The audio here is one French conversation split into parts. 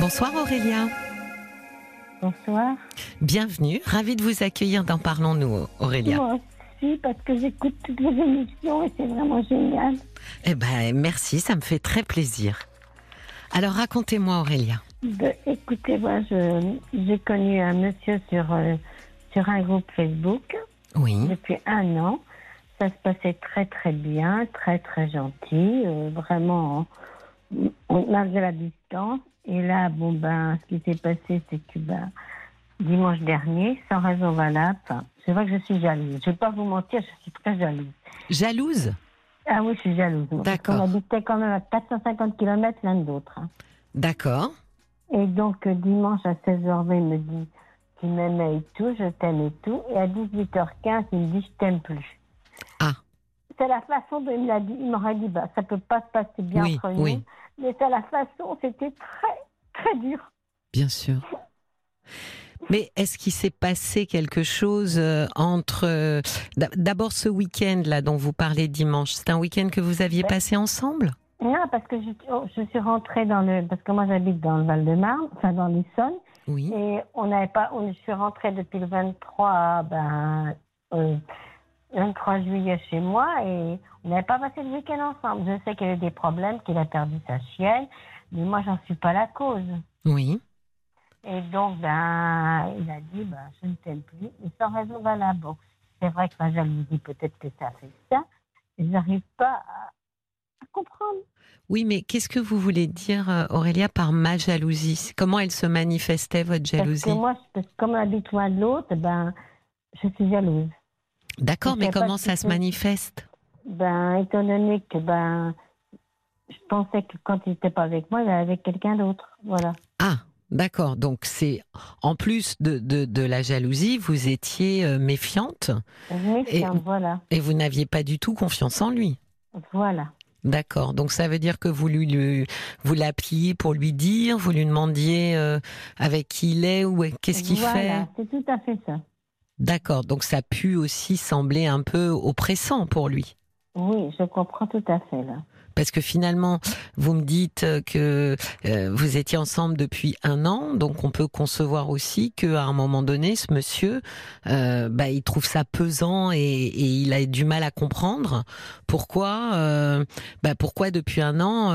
Bonsoir Aurélia. Bonsoir. Bienvenue, ravie de vous accueillir dans Parlons-nous Aurélia. Moi aussi, parce que j'écoute toutes vos émissions et c'est vraiment génial. Eh ben merci, ça me fait très plaisir. Alors racontez-moi Aurélia. Ben, écoutez, moi, j'ai connu un monsieur sur, euh, sur un groupe Facebook Oui. depuis un an. Ça se passait très très bien, très très gentil, euh, vraiment, on malgré la distance. Et là, bon ben, ce qui s'est passé, c'est que ben, dimanche dernier, sans raison valable, enfin, c'est vrai que je suis jalouse. Je vais pas vous mentir, je suis très jalouse. Jalouse? Ah oui, je suis jalouse. D'accord. qu'on habitait quand même à 450 km l'un de l'autre. hein. D'accord. Et donc, euh, dimanche à 16h20, il me dit qu'il m'aimait et tout, je t'aime et tout. Et à 18h15, il me dit je t'aime plus. Ah. C'est la façon dont il l'a dit. Il m'aurait dit, bah, ça peut pas se passer bien Oui, entre nous. oui. Mais c'est la façon, c'était très, très dur. Bien sûr. Mais est-ce qu'il s'est passé quelque chose euh, entre euh, d'a- d'abord ce week-end là dont vous parlez dimanche C'est un week-end que vous aviez passé ensemble? Non, parce que je, oh, je suis rentrée dans le. Parce que moi, j'habite dans le Val-de-Marne, enfin dans l'Essonne. Oui. Et on n'avait pas, on, je suis rentrée depuis le 23, ben, euh, 23 juillet chez moi et on n'avait pas passé le week-end ensemble. Je sais qu'il y a eu des problèmes, qu'il a perdu sa chienne, mais moi, j'en suis pas la cause. Oui. Et donc, ben, il a dit, ben, je ne t'aime plus, mais sans raison valable. Bon, c'est vrai que la jalousie, peut-être que ça fait ça, mais j'arrive pas à, à comprendre. Oui, mais qu'est-ce que vous voulez dire, euh, Aurélia, par ma jalousie? Comment elle se manifestait, votre Parce jalousie? que moi, parce que comme on habite loin de l'autre, ben, je suis jalouse. D'accord, mais comment ça se manifeste? Ben, étant donné que ben, je pensais que quand il n'était pas avec moi, il était avec quelqu'un d'autre. Voilà. Ah, d'accord. Donc c'est en plus de, de, de la jalousie, vous étiez euh, méfiante Méfiante, voilà. et vous n'aviez pas du tout confiance en lui. Voilà. D'accord. Donc ça veut dire que vous lui, lui- vous l'appeliez pour lui dire, vous lui demandiez euh, avec qui il est ou qu'est-ce qu'il voilà, fait? c'est tout à fait ça. D'accord. Donc ça a pu aussi sembler un peu oppressant pour lui. Oui, je comprends tout à fait, là. Parce que finalement, vous me dites que euh, vous étiez ensemble depuis un an, donc on peut concevoir aussi qu'à un moment donné, ce monsieur, euh, bah, il trouve ça pesant et, il a du mal à comprendre pourquoi, euh, bah, pourquoi depuis un an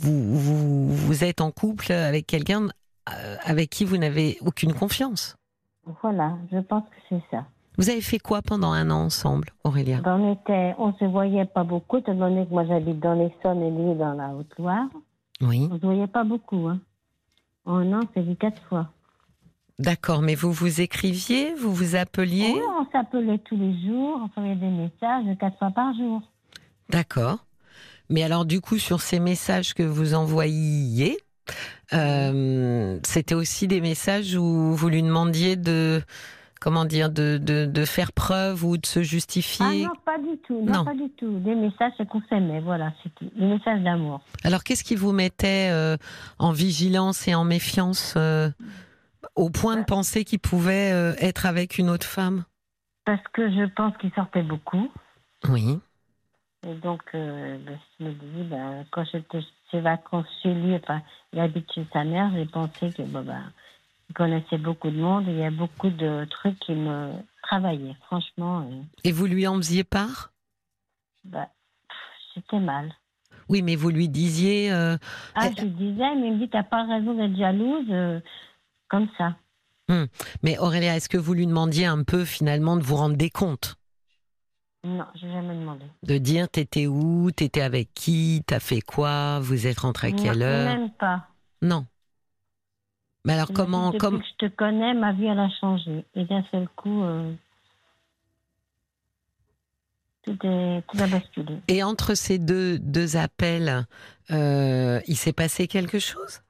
vous, êtes en couple avec quelqu'un avec qui vous n'avez aucune confiance. Voilà, je pense que c'est ça. Vous avez fait quoi pendant un an ensemble, Aurélia? On était, on se voyait pas beaucoup, étant donné que moi j'habite dans l'Essonne et lui dans la Haute-Loire. Oui, On se voyait pas beaucoup, hein. En un an, c'est vu quatre fois. d'accord. Mais vous vous écriviez, vous vous appeliez? Oui, on s'appelait tous les jours, on s'envoyait des messages quatre fois par jour. D'accord. Mais alors du coup, sur ces messages que vous envoyiez, euh, c'était aussi des messages où vous lui demandiez de, comment dire, de, de, de faire preuve ou de se Ah justifier. non, pas du tout, non, Non. pas du tout. Des messages, c'est qu'on s'aimait, voilà, c'est tout. Des messages d'amour. alors qu'est-ce qui vous mettait euh, en vigilance et en méfiance euh, au point de penser qu'il pouvait euh, être avec une autre femme? Parce que je pense qu'il sortait beaucoup. Oui. Et donc, euh, ben, je me dis, ben, quand j'étais ses vacances chez lui, enfin, il habite chez sa mère, j'ai pensé que, bon, ben, il connaissait beaucoup de monde et il y a beaucoup de trucs qui me travaillaient. Franchement, euh, Et vous lui en faisiez part pff, j'étais mal. Oui, mais vous lui disiez. euh, Ah, je lui disais, mais il me dit, t'as pas raison d'être jalouse, euh, comme ça. mais Aurélia, est-ce que vous lui demandiez un peu finalement de vous rendre des comptes? Non, j'ai jamais demandé. de dire t'étais où, t'étais avec qui, t'as fait quoi, vous êtes rentré à quelle Non, heure? Même pas. Non. Mais alors comment, Depuis comme que je te connais, ma vie, elle a changé. Et d'un seul coup, euh, tout, est, tout a basculé. et entre ces deux deux appels, euh, il s'est passé quelque chose?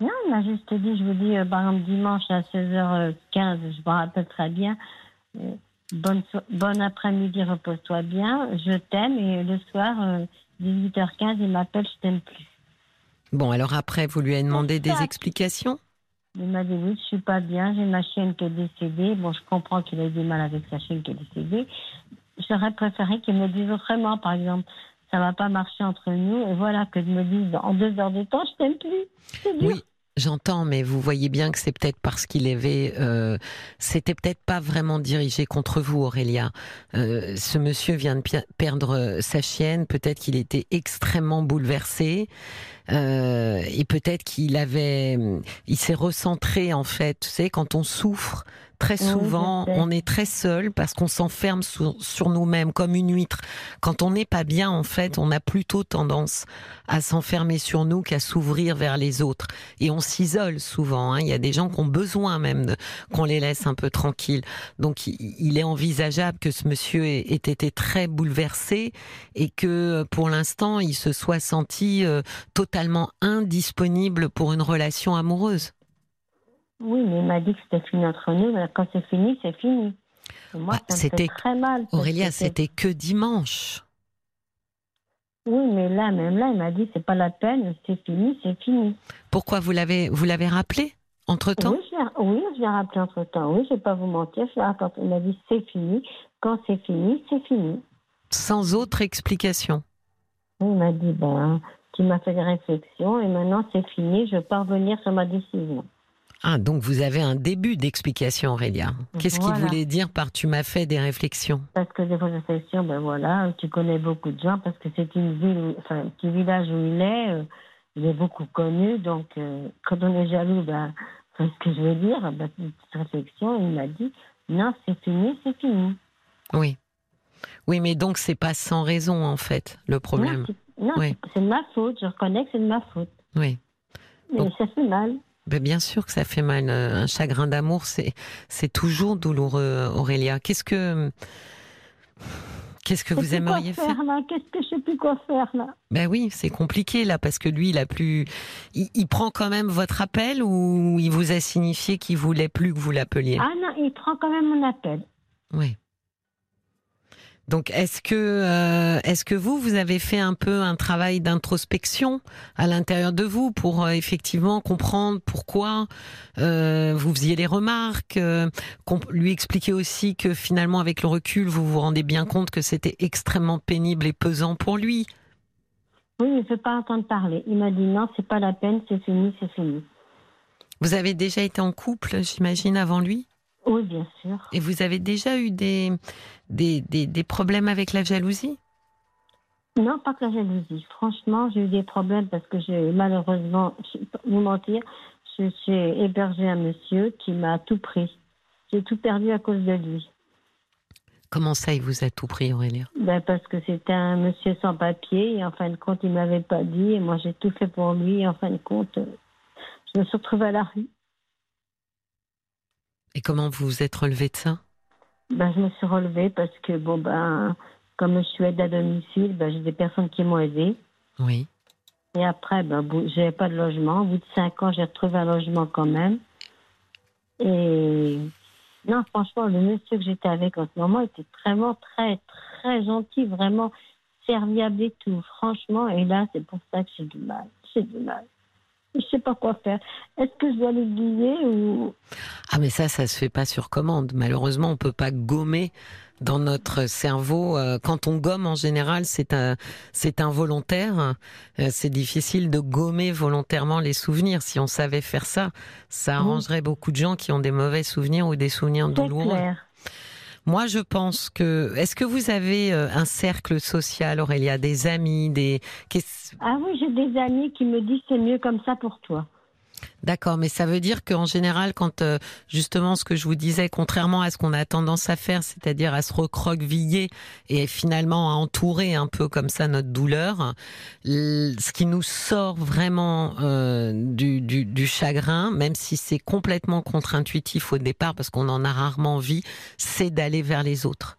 Non, il m'a juste dit, je vous dis, euh, par exemple, dimanche à 16h15, je me rappelle très bien, euh, bonne, so- bon après-midi, repose-toi bien, je t'aime, et le soir, euh, 18h15, il m'appelle, je t'aime plus. Bon, alors après, vous lui avez demandé des explications? Il m'a dit, oui, je suis pas bien, j'ai ma chienne qui est décédée. Bon, je comprends qu'il a eu du mal avec sa chienne qui est décédée. J'aurais préféré qu'il me dise autrement, par exemple. ça va pas marcher entre nous. Et voilà, que je me dise en deux heures de temps, je t'aime plus. Oui, J'entends, mais vous voyez bien que c'est peut-être parce qu'il avait, euh, c'était peut-être pas vraiment dirigé contre vous, Aurélia. Euh, ce monsieur vient de perdre sa chienne, peut-être qu'il était extrêmement bouleversé. Euh, et peut-être qu'il avait, il s'est recentré en fait. Tu sais, quand on souffre, très souvent, on est très seul parce qu'on s'enferme sur, sur nous-mêmes comme une huître. Quand on n'est pas bien, en fait, on a plutôt tendance à s'enfermer sur nous qu'à s'ouvrir vers les autres. Et on s'isole souvent. Hein. Il y a des gens qui ont besoin même qu'on les laisse un peu tranquilles. Donc, il est envisageable que ce monsieur ait, été très bouleversé et que, pour l'instant, il se soit senti euh, totalement indisponible pour une relation amoureuse. Oui, mais il m'a dit que c'était fini entre nous. Mais quand c'est fini, c'est fini. moi, bah, c'était très mal. Aurélia, c'était que dimanche. Oui, mais là, même là, il m'a dit c'est pas la peine, c'est fini, c'est fini. Pourquoi vous l'avez vous l'avez rappelé entre temps Oui, je l'ai rappelé entre temps. Oui, je vais pas vous mentir, je rappelé. Il m'a dit c'est fini. Quand c'est fini, c'est fini. Sans autre explication. Il m'a dit ben qui m'a fait des réflexions et maintenant c'est fini, je peux revenir sur ma décision. Ah, donc vous avez un début d'explication, Aurélia. Qu'est-ce qu'il voulait dire par tu m'as fait des réflexions Parce que des réflexions, ben voilà, tu connais beaucoup de gens, parce que c'est une ville, enfin, un petit village où il est, euh, il est beaucoup connu, donc euh, quand on est jaloux, ben, c'est ce que je veux dire, ben, cette réflexion, il m'a dit, non, c'est fini, c'est fini. Oui. Oui, mais donc c'est pas sans raison, en fait, le problème. Non, c'est de ma faute. Je reconnais que c'est de ma faute. Oui. Mais ça fait mal. Ben bien sûr que ça fait mal. Euh, un chagrin d'amour, c'est c'est toujours douloureux, Aurélia. Qu'est-ce que qu'est-ce que vous aimeriez faire, Qu'est-ce que je sais plus quoi faire là Ben oui, c'est compliqué là parce que lui, il a plus. Il, il, prend quand même votre appel ou il vous a signifié qu'il voulait plus que vous l'appeliez? Ah non, il prend quand même mon appel. Oui. Donc, est-ce que, euh, est-ce que vous, vous avez fait un peu un travail d'introspection à l'intérieur de vous pour euh, effectivement comprendre pourquoi euh, vous faisiez les remarques, lui expliquer aussi que finalement, avec le recul, vous vous rendez bien compte que c'était extrêmement pénible et pesant pour lui? Oui, il ne veut pas entendre parler. Il m'a dit non, c'est pas la peine, c'est fini, c'est fini. Vous avez déjà été en couple, j'imagine, avant lui? Oui, bien sûr. Et vous avez déjà eu des, des, des, problèmes avec la jalousie? Non, pas que la jalousie. Franchement, j'ai eu des problèmes parce que j'ai malheureusement, je vais vous mentir, suis hébergé un monsieur qui m'a tout pris. J'ai tout perdu à cause de lui. Comment ça, il vous a tout pris, Aurélia ben Parce que c'était un monsieur sans papier et en fin de compte, il ne m'avait pas dit et moi j'ai tout fait pour lui et en fin de compte, je me suis retrouvée à la rue. Et comment vous vous êtes relevé de ça? Ben, Je me suis relevée parce que, bon, ben, comme je suis aide à domicile, ben, j'ai des personnes qui m'ont aidée. Oui. Et après, ben, j'avais pas de logement. Au bout de cinq ans, j'ai retrouvé un logement quand même. Et non, franchement, le monsieur que j'étais avec en ce moment était vraiment très, très gentil, vraiment serviable et tout. Franchement, et là, c'est pour ça que j'ai du mal. J'ai du mal je sais pas quoi faire. Est-ce que je dois l'aiguiller ou? Ah mais ça, ça se fait pas sur commande. Malheureusement, on peut pas gommer dans notre cerveau. Euh, quand on gomme en général, c'est un, c'est involontaire. Euh, c'est difficile de gommer volontairement les souvenirs. Si on savait faire ça, ça arrangerait beaucoup de gens qui ont des mauvais souvenirs ou des souvenirs douloureux. Clair. Moi, je pense que. Est-ce que vous avez euh, un cercle social, Aurélia, des amis, des. Ah oui, j'ai des amis qui me disent c'est mieux comme ça pour toi. D'accord, mais ça veut dire qu'en général, quand euh, justement ce que je vous disais, contrairement à ce qu'on a tendance à faire, c'est-à-dire à se recroqueviller et finalement à entourer un peu comme ça notre douleur, ce qui nous sort vraiment euh, du, du, du, chagrin, même si c'est complètement contre-intuitif au départ parce qu'on en a rarement envie, c'est d'aller vers les autres.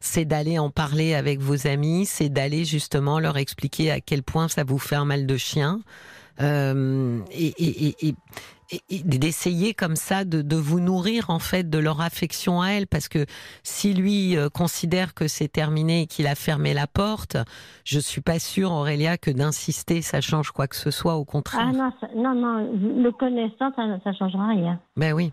C'est d'aller en parler avec vos amis, c'est d'aller justement leur expliquer à quel point ça vous fait un mal de chien, euh, et, et, d'essayer comme ça de, vous nourrir en fait de leur affection à elle. Parce que si lui euh, considère que c'est terminé et qu'il a fermé la porte je suis pas sûre Aurélia que d'insister ça change quoi que ce soit. Au contraire. Ah non non non le connaissant ça, ça changera rien. Ben oui.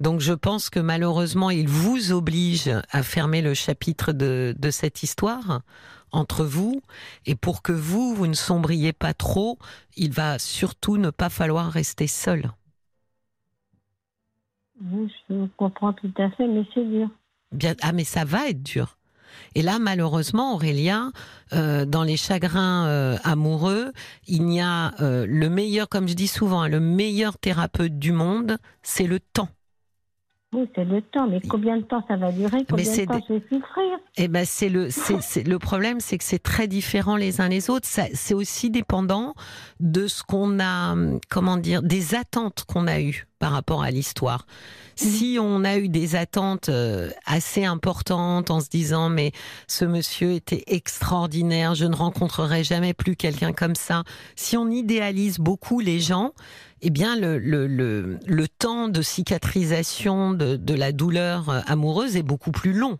Donc je pense que malheureusement, il vous oblige à fermer le chapitre de, de cette histoire entre vous. Et pour que vous, vous ne sombriez pas trop, il va surtout ne pas falloir rester seul. Oui, je comprends tout à fait, mais c'est dur. Bien, ah, mais ça va être dur. Et là, malheureusement, Aurélien, euh, dans les chagrins euh, amoureux, il y a euh, le meilleur, comme je dis souvent, hein, le meilleur thérapeute du monde, c'est le temps. Oui, c'est le temps, mais combien de temps ça va durer? Combien de temps je vais souffrir? Eh ben, c'est le, c'est, le problème, c'est que c'est très différent les uns les autres. c'est aussi dépendant de ce qu'on a, comment dire, des attentes qu'on a eues par rapport à l'histoire. Si on a eu des attentes euh, assez importantes en se disant mais ce monsieur était extraordinaire, je ne rencontrerai jamais plus quelqu'un comme ça. Si on idéalise beaucoup les gens, eh bien le, le, le, le temps de cicatrisation de, de la douleur euh, amoureuse est beaucoup plus long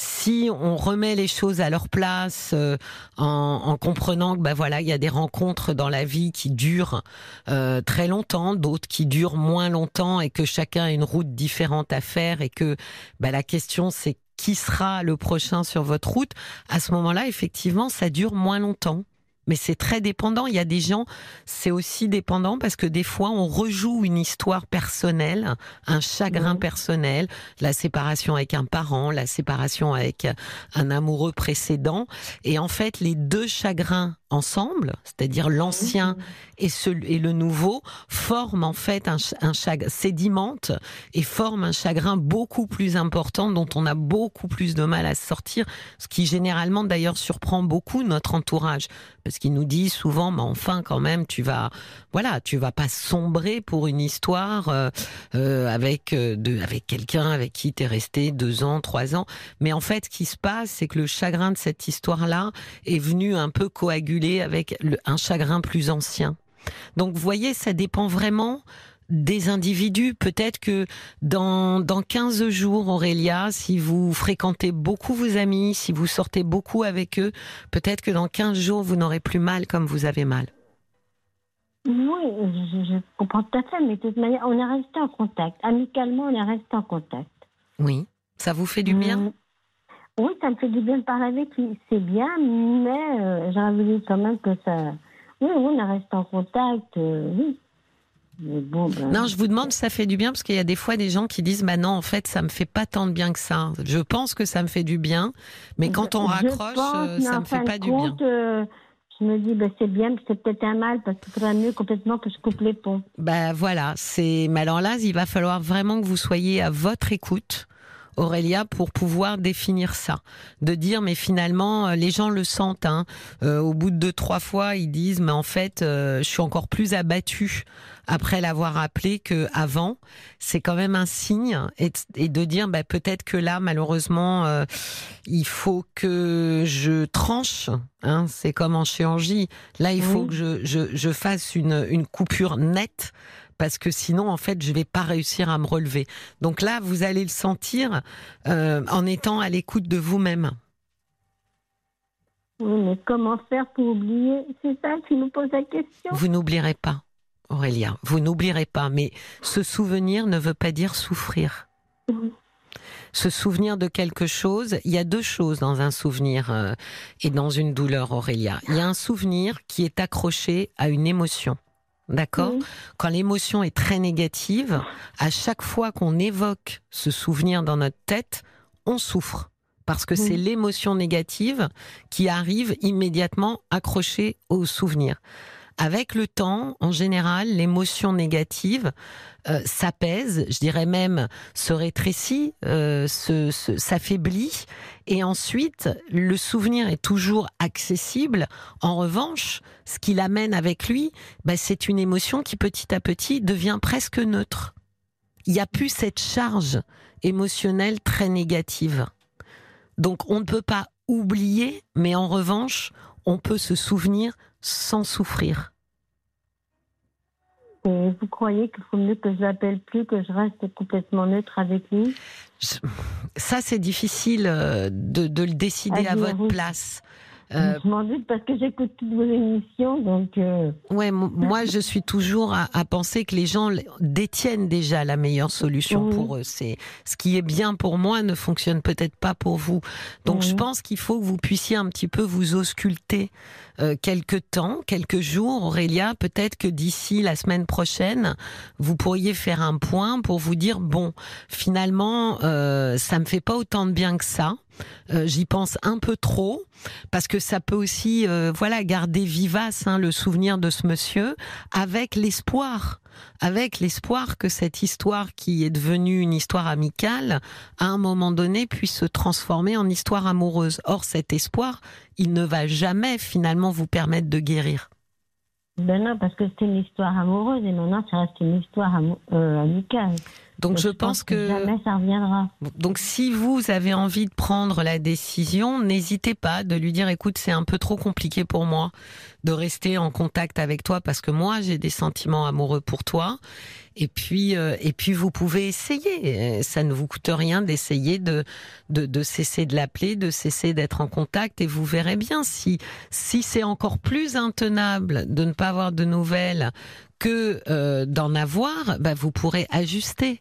si on remet les choses à leur place euh, en, comprenant que bah voilà il y a des rencontres dans la vie qui durent euh, très longtemps, d'autres qui durent moins longtemps et que chacun a une route différente à faire et que bah, la question c'est qui sera le prochain sur votre route. À ce moment-là, effectivement, ça dure moins longtemps mais c'est très dépendant. Il y a des gens, c'est aussi dépendant parce que des fois, on rejoue une histoire personnelle, un chagrin personnel, la séparation avec un parent, la séparation avec un amoureux précédent. Et en fait, les deux chagrins ensemble, c'est-à-dire l'ancien et, ce, et le nouveau, forment en fait un, un chagrin, sédimente et forment un chagrin beaucoup plus important dont on a beaucoup plus de mal à sortir, ce qui généralement d'ailleurs surprend beaucoup notre entourage, parce qu'il nous dit souvent, mais enfin quand même, tu vas, voilà, tu vas pas sombrer pour une histoire euh, euh avec euh, de, avec quelqu'un avec qui tu es resté deux ans, trois ans, mais en fait, ce qui se passe, c'est que le chagrin de cette histoire-là est venu un peu coaguler avec un chagrin plus ancien. Donc vous voyez, ça dépend vraiment des individus. Peut-être que dans, dans 15 jours, Aurélia, si vous fréquentez beaucoup vos amis, si vous sortez beaucoup avec eux, peut-être que dans 15 jours, vous n'aurez plus mal comme vous avez mal. Oui, je, comprends tout à fait, mais de toute manière, on est resté en contact. Amicalement, on est resté en contact. Oui, ça vous fait du bien? mm. Oui, ça me fait du bien de parler avec lui, c'est bien, mais euh, j'aurais voulu quand même que ça. Oui, on reste en contact, euh, oui. Bon, ben... Non, je vous demande si ça fait du bien parce qu'il y a des fois des gens qui disent bah non en fait ça me fait pas tant de bien que ça. Je pense que ça me fait du bien, mais quand on raccroche euh, ça me fait pas du bien. je me dis bah, c'est bien, c'est peut-être un mal parce qu'il faudrait mieux complètement que je coupe les ponts. Bah voilà, c'est. Mais alors là, il va falloir vraiment que vous soyez à votre écoute Aurélia, pour pouvoir définir ça. De dire, mais finalement, euh, les gens le sentent. Hein. Euh, au bout de deux, trois fois, ils disent, mais en fait, euh, je suis encore plus abattue après l'avoir appelé que avant. C'est quand même un signe et, de dire, bah, peut-être que là, malheureusement, il faut que je tranche. Hein. C'est comme en chirurgie. Là, il faut que je, je, fasse une, une coupure nette parce que sinon, en fait, je vais pas réussir à me relever. Donc là, vous allez le sentir euh, en étant à l'écoute de vous-même. Oui, mais comment faire pour oublier? C'est ça qui nous pose la question. Vous n'oublierez pas, Aurélia. Vous n'oublierez pas. Mais ce souvenir ne veut pas dire souffrir. Se souvenir de quelque chose, il y a deux choses dans un souvenir euh, et dans une douleur, Aurélia. Il y a un souvenir qui est accroché à une émotion. D'accord Quand l'émotion est très négative, à chaque fois qu'on évoque ce souvenir dans notre tête, on souffre. Parce que c'est l'émotion négative qui arrive immédiatement accrochée au souvenir. Avec le temps, en général, l'émotion négative euh, s'apaise, je dirais même se rétrécit, euh, s'affaiblit, et ensuite le souvenir est toujours accessible. En revanche, ce qui l'amène avec lui, bah, c'est une émotion qui petit à petit devient presque neutre. Il n'y a plus cette charge émotionnelle très négative. Donc on ne peut pas oublier, mais en revanche, on peut se souvenir sans souffrir. Et vous croyez qu'il faut mieux que je l'appelle plus, que je reste complètement neutre avec lui? Ça, c'est difficile euh, de, le décider à, votre place. Euh, je m'en doute parce que j'écoute toutes vos émissions, donc. Euh... Ouais, moi je suis toujours à, à, penser que les gens détiennent déjà la meilleure solution pour eux. C'est ce qui est bien pour moi ne fonctionne peut-être pas pour vous. Donc je pense qu'il faut que vous puissiez un petit peu vous ausculter euh, quelques temps, quelques jours, Aurélia. Peut-être que d'ici la semaine prochaine, vous pourriez faire un point pour vous dire bon, finalement, euh, ça me fait pas autant de bien que ça. Euh, j'y pense un peu trop parce que ça peut aussi, euh, voilà, garder vivace hein, le souvenir de ce monsieur avec l'espoir, avec l'espoir que cette histoire qui est devenue une histoire amicale, à un moment donné, puisse se transformer en histoire amoureuse. Or, cet espoir, il ne va jamais finalement vous permettre de guérir. Ben non, parce que c'était une histoire amoureuse et maintenant ça reste une histoire euh, amicale. Donc je, pense, que, jamais ça reviendra. Donc si vous avez envie de prendre la décision, n'hésitez pas de lui dire écoute, c'est un peu trop compliqué pour moi de rester en contact avec toi parce que moi j'ai des sentiments amoureux pour toi et puis euh, et puis vous pouvez essayer, ça ne vous coûte rien d'essayer de, de de cesser de l'appeler, de cesser d'être en contact et vous verrez bien si si c'est encore plus intenable de ne pas avoir de nouvelles que euh, d'en avoir, bah, vous pourrez ajuster.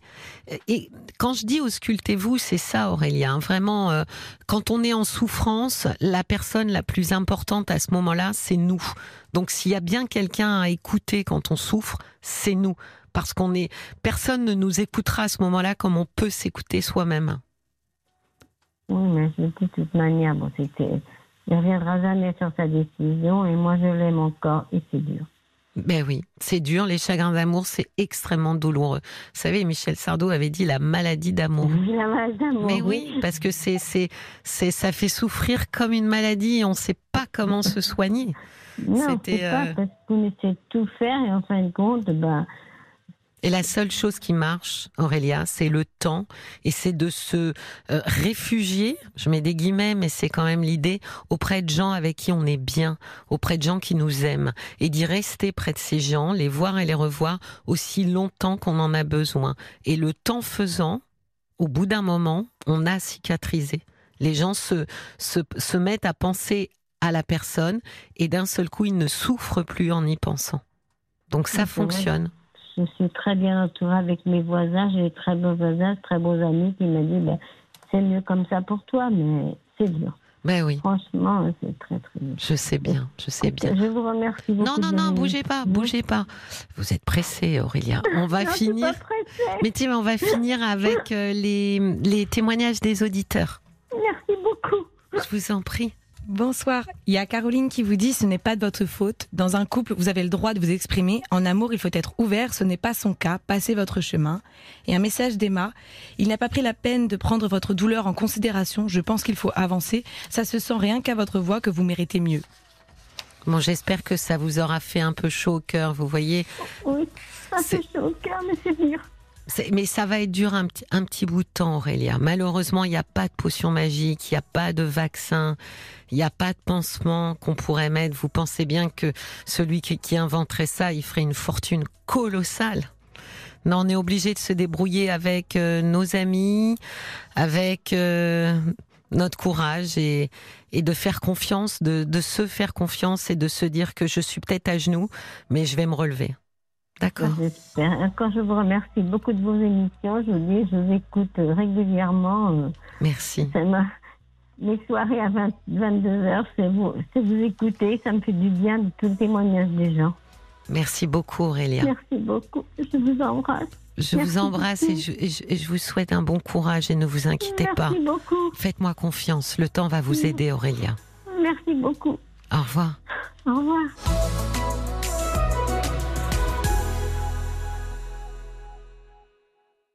Et quand je dis auscultez-vous, c'est ça, Aurélien. Hein. Vraiment, euh, quand on est en souffrance, la personne la plus importante à ce moment-là, c'est nous. Donc, s'il y a bien quelqu'un à écouter quand on souffre, c'est nous, parce qu'on est. Personne ne nous écoutera à ce moment-là comme on peut s'écouter soi-même. Oui, mais de toute manière, bon, c'était. Il ne reviendra jamais sur sa décision, et moi, je l'aime encore, et c'est dur. Ben oui, c'est dur. Les chagrins d'amour, c'est extrêmement douloureux. Vous savez, Michel Sardou avait dit la maladie d'amour. La maladie d'amour. Mais oui, parce que c'est, c'est, c'est, ça fait souffrir comme une maladie et on ne sait pas comment se soigner. Non, c'est pas euh, parce qu'on essaie de tout faire et en fin de compte, ben, et la seule chose qui marche, Aurélia, c'est le temps et c'est de se euh, réfugier, je mets des guillemets, mais c'est quand même l'idée, auprès de gens avec qui on est bien, auprès de gens qui nous aiment et d'y rester près de ces gens, les voir et les revoir aussi longtemps qu'on en a besoin. Et le temps faisant, au bout d'un moment, on a cicatrisé. Les gens se, se, se mettent à penser à la personne et d'un seul coup, ils ne souffrent plus en y pensant. Donc ça fonctionne je suis très bien entourée avec mes voisins. J'ai très beaux voisins, très beaux amis qui m'ont dit ben, c'est mieux comme ça pour toi, mais c'est dur. Ben oui. Franchement, c'est très très dur. Je sais bien, je sais bien. Je vous remercie beaucoup. Non, non, non, bougez pas, bougez pas. Vous êtes pressée, Aurélia. On va finir. Mais tiens, on va finir avec euh, les, les témoignages des auditeurs. Merci beaucoup. Je vous en prie. Bonsoir. Il y a Caroline qui vous dit ce n'est pas de votre faute. Dans un couple, vous avez le droit de vous exprimer. En amour, il faut être ouvert. Ce n'est pas son cas. Passez votre chemin. Et un message d'Emma. Il n'a pas pris la peine de prendre votre douleur en considération. Je pense qu'il faut avancer. Ça se sent rien qu'à votre voix que vous méritez mieux. Bon, j'espère que ça vous aura fait un peu chaud au cœur. Vous voyez. Oui, un peu chaud au cœur, mais c'est dur. Mais ça va être dur un petit, bout de temps, Aurélia. Malheureusement, il n'y a pas de potion magique, il n'y a pas de vaccin, il n'y a pas de pansement qu'on pourrait mettre. Vous pensez bien que celui qui, inventerait ça, il ferait une fortune colossale. Non, on est obligé de se débrouiller avec euh, nos amis, avec euh, notre courage et, et de faire confiance, de, de se faire confiance et de se dire que je suis peut-être à genoux, mais je vais me relever. D'accord. Quand je vous remercie beaucoup de vos émissions. Je vous dis, je vous écoute régulièrement. Euh, Merci. Ça mes soirées à 22h, c'est vous, vous écouter. Ça me fait du bien de tout le témoignage des gens. Merci beaucoup, Aurélia. Merci beaucoup. Je vous embrasse. Je vous embrasse et je, je, vous souhaite un bon courage et ne vous inquiétez pas. Merci beaucoup. Faites-moi confiance. Le temps va vous aider, Aurélia. Merci beaucoup. Au revoir. Au revoir.